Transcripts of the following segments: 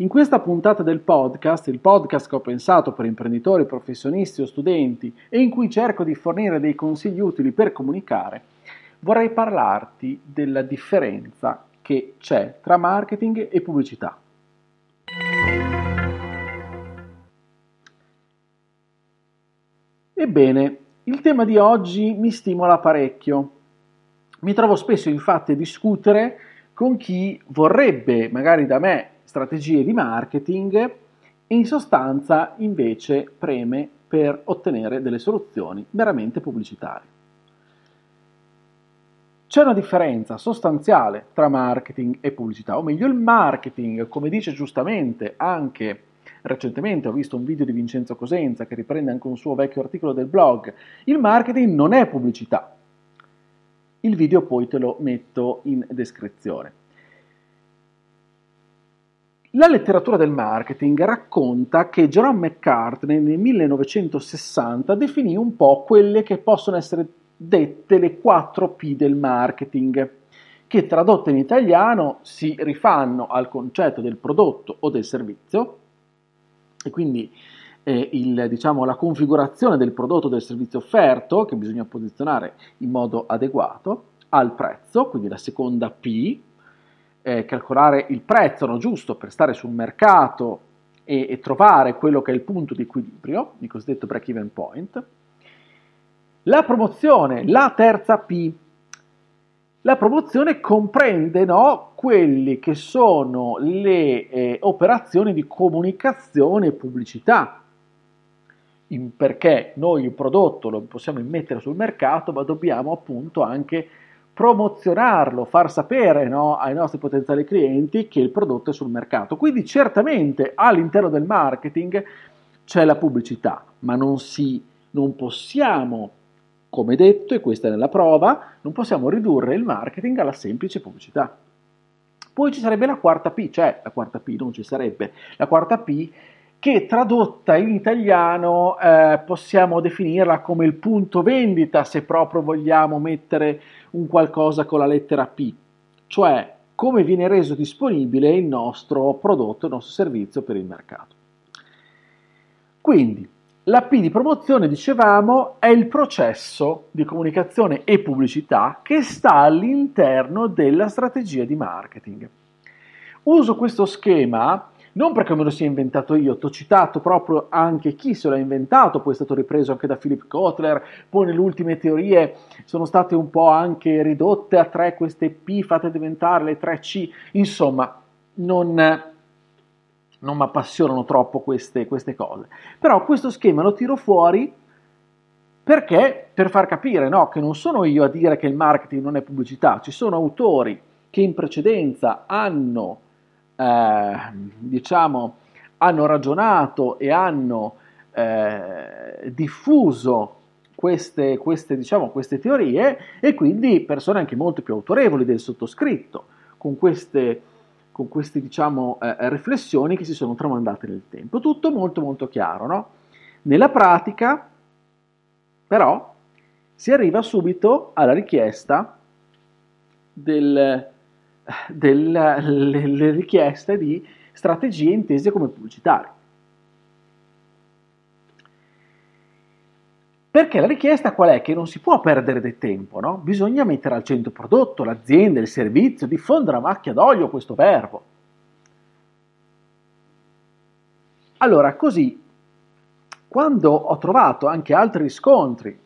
In questa puntata del podcast, il podcast che ho pensato per imprenditori, professionisti o studenti e in cui cerco di fornire dei consigli utili per comunicare, vorrei parlarti della differenza che c'è tra marketing e pubblicità. Ebbene, il tema di oggi mi stimola parecchio. Mi trovo spesso infatti a discutere con chi vorrebbe, magari da me, strategie di marketing e in sostanza invece preme per ottenere delle soluzioni meramente pubblicitarie. C'è una differenza sostanziale tra marketing e pubblicità, o meglio il marketing, come dice giustamente anche Recentemente ho visto un video di Vincenzo Cosenza che riprende anche un suo vecchio articolo del blog. Il marketing non è pubblicità. Il video poi te lo metto in descrizione. La letteratura del marketing racconta che Jerome McCartney nel 1960 definì un po' quelle che possono essere dette le 4 P del marketing, che tradotte in italiano si rifanno al concetto del prodotto o del servizio, e quindi eh, il, diciamo, la configurazione del prodotto o del servizio offerto, che bisogna posizionare in modo adeguato, al prezzo, quindi la seconda P, eh, calcolare il prezzo no, giusto per stare sul mercato e, e, trovare quello che è il punto di equilibrio, il cosiddetto break-even point. La promozione, la terza P, la promozione comprende no, quelle che sono le eh, operazioni di comunicazione e pubblicità, in, perché noi il prodotto lo possiamo immettere sul mercato, ma dobbiamo appunto anche promozionarlo, far sapere no, ai nostri potenziali clienti che il prodotto è sul mercato. Quindi certamente all'interno del marketing c'è la pubblicità, ma non, si, non possiamo come detto, e questa è la prova, non possiamo ridurre il marketing alla semplice pubblicità. Poi ci sarebbe la quarta P, cioè la quarta P non ci sarebbe, la quarta P che tradotta in italiano eh, possiamo definirla come il punto vendita se proprio vogliamo mettere un qualcosa con la lettera P, cioè come viene reso disponibile il nostro prodotto, il nostro servizio per il mercato. Quindi, la P di promozione, dicevamo, è il processo di comunicazione e pubblicità che sta all'interno della strategia di marketing. Uso questo schema non perché me lo sia inventato io, ti ho citato proprio anche chi se l'ha inventato, poi è stato ripreso anche da Philip Kotler, poi nelle ultime teorie sono state un po' anche ridotte a tre queste P, fatte diventare le tre C, insomma, non, non mi appassionano troppo queste, queste cose. Però questo schema lo tiro fuori perché per far capire no, che non sono io a dire che il marketing non è pubblicità, ci sono autori che in precedenza hanno, eh, diciamo, hanno ragionato e hanno eh, diffuso queste, queste, diciamo, queste teorie e quindi persone anche molto più autorevoli del sottoscritto con queste con queste diciamo, eh, riflessioni che si sono tramandate nel tempo. Tutto molto molto chiaro, no? Nella pratica, però, si arriva subito alla richiesta del, delle richieste di strategie intese come pubblicitarie. Perché la richiesta qual è? Che non si può perdere del tempo, no? Bisogna mettere al centro il prodotto, l'azienda, il servizio, diffondere a macchia d'olio questo verbo. Allora, così, quando ho trovato anche altri riscontri,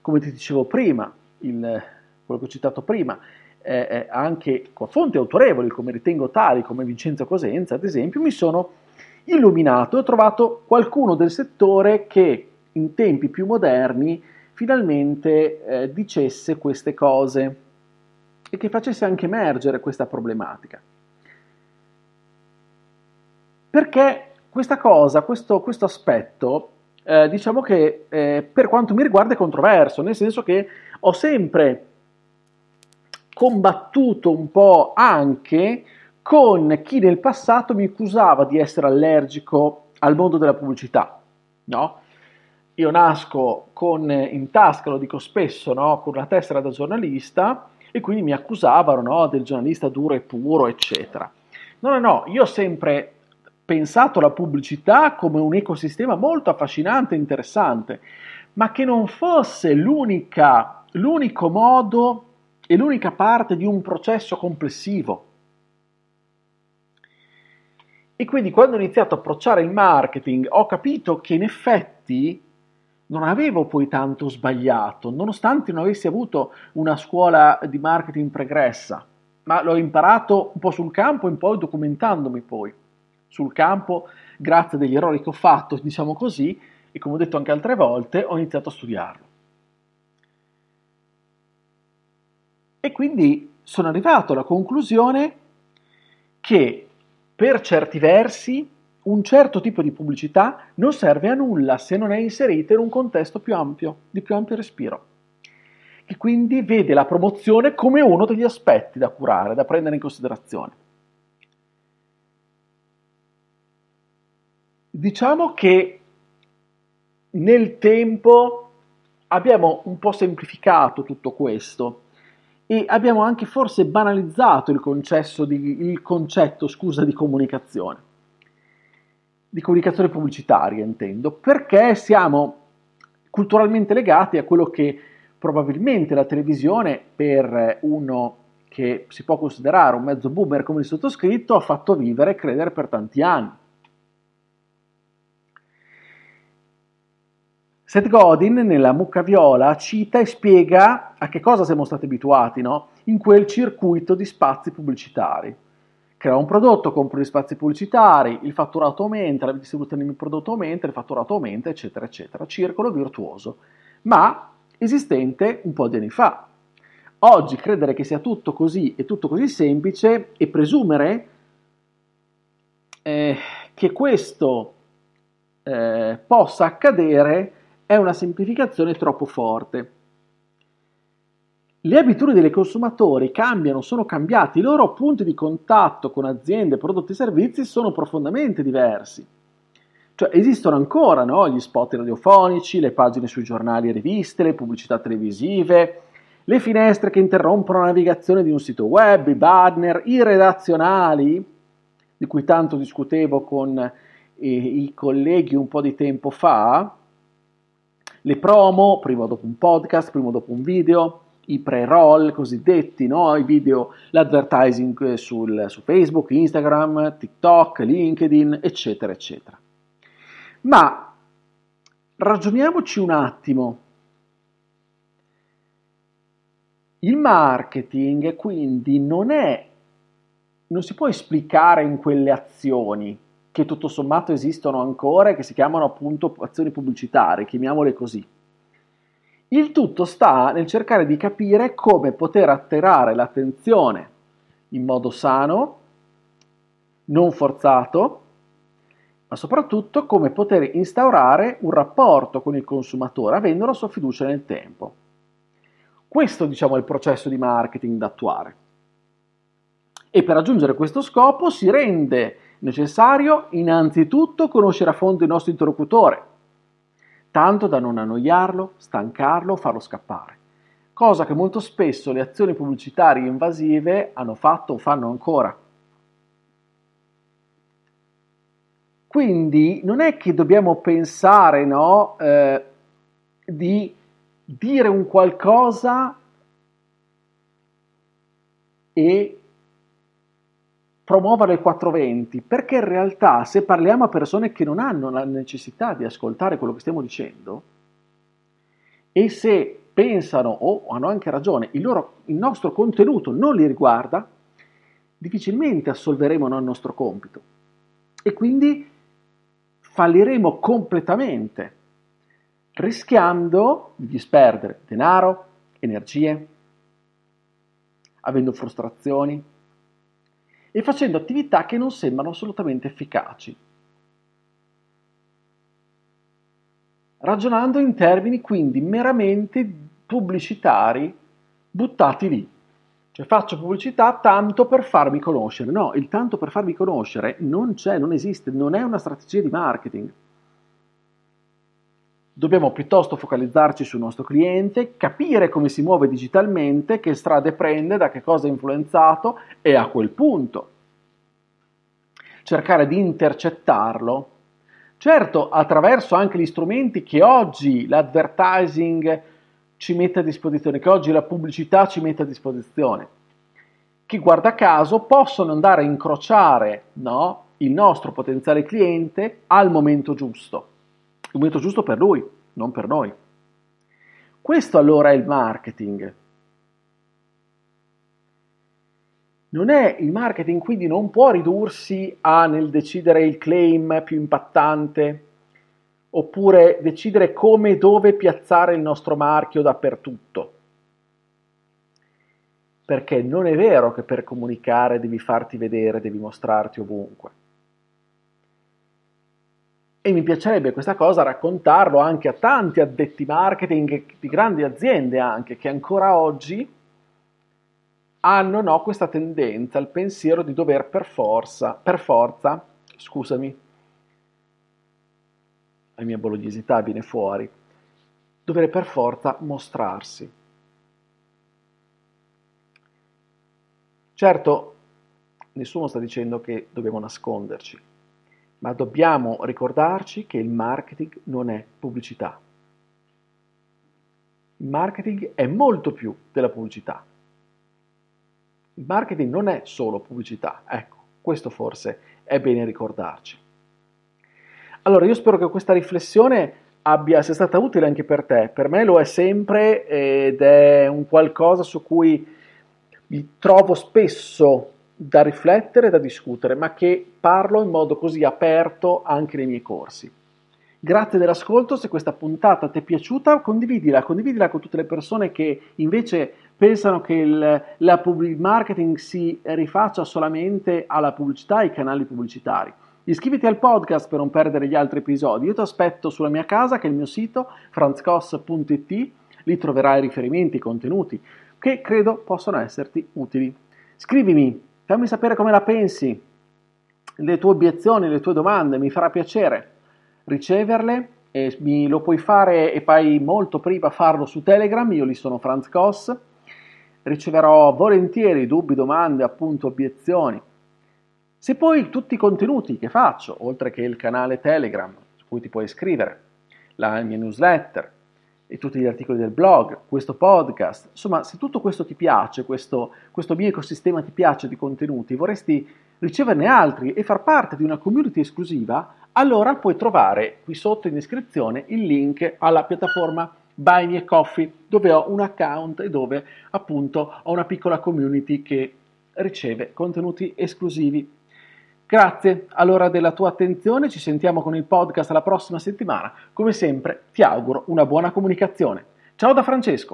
come ti dicevo prima, il, quello che ho citato prima, eh, eh anche con fonti autorevoli, come ritengo tali, come Vincenzo Cosenza, ad esempio, mi sono illuminato e ho trovato qualcuno del settore che in tempi più moderni finalmente eh, dicesse queste cose e che facesse anche emergere questa problematica. Perché questa cosa, questo, questo aspetto, eh, diciamo che eh, per quanto mi riguarda è controverso, nel senso che ho sempre combattuto un po' anche con chi nel passato mi accusava di essere allergico al mondo della pubblicità, no? Io nasco con in tasca, lo dico spesso, no? con una tessera da giornalista e quindi mi accusavano no? del giornalista duro e puro, eccetera. No, no, no, io ho sempre pensato alla pubblicità come un ecosistema molto affascinante e interessante, ma che non fosse l'unico modo e l'unica parte di un processo complessivo. E quindi quando ho iniziato a approcciare il marketing ho capito che in effetti non avevo poi tanto sbagliato, nonostante non avessi avuto una scuola di marketing pregressa, ma l'ho imparato un po' sul campo e un po' documentandomi poi sul campo, grazie agli errori che ho fatto, diciamo così, e come ho detto anche altre volte, ho iniziato a studiarlo. E quindi sono arrivato alla conclusione che per certi versi un certo tipo di pubblicità non serve a nulla se non è inserita in un contesto più ampio, di più ampio respiro. E quindi vede la promozione come uno degli aspetti da curare, da prendere in considerazione. Diciamo che nel tempo abbiamo un po' semplificato tutto questo e abbiamo anche forse banalizzato il, di, il concetto scusa, di comunicazione di comunicazione pubblicitaria, intendo, perché siamo culturalmente legati a quello che probabilmente la televisione, per uno che si può considerare un mezzo boomer come il sottoscritto, ha fatto vivere e credere per tanti anni. Seth Godin nella Mucca Viola cita e spiega a che cosa siamo stati abituati no? in quel circuito di spazi pubblicitari crea un prodotto, compra gli spazi pubblicitari, il fatturato aumenta, la distribuzione del prodotto aumenta, il fatturato aumenta, eccetera, eccetera. Circolo virtuoso, ma esistente un po' di anni fa. Oggi credere che sia tutto così e tutto così semplice e presumere eh, che questo eh, possa accadere è una semplificazione troppo forte. Le abitudini dei consumatori cambiano, sono cambiati, i loro punti di contatto con aziende, prodotti e servizi sono profondamente diversi. Cioè esistono ancora no? gli spot radiofonici, le pagine sui giornali e riviste, le pubblicità televisive, le finestre che interrompono la navigazione di un sito web, i banner, i redazionali, di cui tanto discutevo con eh, i colleghi un po' di tempo fa, le promo, prima o dopo un podcast, prima o dopo un video, i pre-roll cosiddetti, no? i video, l'advertising sul, su Facebook, Instagram, TikTok, LinkedIn, eccetera, eccetera. Ma ragioniamoci un attimo. Il marketing quindi non è, non si può esplicare in quelle azioni che tutto sommato esistono ancora e che si chiamano appunto azioni pubblicitarie, chiamiamole così il tutto sta nel cercare di capire come poter atterrare l'attenzione in modo sano, non forzato, ma soprattutto come poter instaurare un rapporto con il consumatore avendo la sua fiducia nel tempo. Questo diciamo è il processo di marketing da attuare. E per raggiungere questo scopo si rende necessario innanzitutto conoscere a fondo il nostro interlocutore, tanto da non annoiarlo, stancarlo o farlo scappare, cosa che molto spesso le azioni pubblicitarie invasive hanno fatto o fanno ancora. Quindi non è che dobbiamo pensare no, eh, di dire un qualcosa e promuovere il 420, perché in realtà se parliamo a persone che non hanno la necessità di ascoltare quello che stiamo dicendo, e se pensano o hanno anche ragione, il, loro, il nostro contenuto non li riguarda, difficilmente assolveremo il nostro compito. E quindi falliremo completamente, rischiando di disperdere denaro, energie, avendo frustrazioni, e facendo attività che non sembrano assolutamente efficaci. Ragionando in termini quindi meramente pubblicitari buttati lì. Cioè faccio pubblicità tanto per farmi conoscere. No, il tanto per farmi conoscere non c'è, non esiste, non è una strategia di marketing. Dobbiamo piuttosto focalizzarci sul nostro cliente, capire come si muove digitalmente, che strade prende, da che cosa è influenzato e a quel punto cercare di intercettarlo. Certo, attraverso anche gli strumenti che oggi l'advertising ci mette a disposizione, che oggi la pubblicità ci mette a disposizione, che guarda caso possono andare a incrociare no, il nostro potenziale cliente al momento giusto il momento giusto per lui, non per noi. Questo allora è il marketing. Non è il marketing quindi non può ridursi a nel decidere il claim più impattante oppure decidere come e dove piazzare il nostro marchio dappertutto. Perché non è vero che per comunicare devi farti vedere, devi mostrarti ovunque. E mi piacerebbe questa cosa raccontarlo anche a tanti addetti marketing di grandi aziende anche che ancora oggi hanno no, questa tendenza, il pensiero di dover per forza, per forza, scusami, la mia bolognesità viene fuori, dover per forza mostrarsi. Certo, nessuno sta dicendo che dobbiamo nasconderci, ma dobbiamo ricordarci che il marketing non è pubblicità. Il marketing è molto più della pubblicità. Il marketing non è solo pubblicità, ecco, questo forse è bene ricordarci. Allora, io spero che questa riflessione abbia, sia stata utile anche per te, per me lo è sempre ed è un qualcosa su cui mi trovo spesso da riflettere, da discutere, ma che parlo in modo così aperto anche nei miei corsi. Grazie dell'ascolto, se questa puntata ti è piaciuta condividila, condividila con tutte le persone che invece pensano che il, la pub- marketing si rifaccia solamente alla pubblicità, ai canali pubblicitari. Iscriviti al podcast per non perdere gli altri episodi. Io ti aspetto sulla mia casa, che è il mio sito, franzcos.it, lì troverai riferimenti, contenuti che credo possono esserti utili. Scrivimi Fammi sapere come la pensi, le tue obiezioni, le tue domande, mi farà piacere riceverle e mi lo puoi fare e fai molto prima farlo su Telegram, io lì sono Franz Koss, riceverò volentieri dubbi, domande, appunto obiezioni. Se poi tutti i contenuti che faccio, oltre che il canale Telegram su cui ti puoi iscrivere, la mia newsletter, e tutti gli articoli del blog, questo podcast, insomma, se tutto questo ti piace, questo, questo mio ecosistema ti piace di contenuti, vorresti riceverne altri e far parte di una community esclusiva, allora puoi trovare qui sotto in descrizione il link alla piattaforma Buy Me Coffee, dove ho un account e dove appunto ho una piccola community che riceve contenuti esclusivi Grazie allora della tua attenzione, ci sentiamo con il podcast la prossima settimana. Come sempre ti auguro una buona comunicazione. Ciao da Francesco!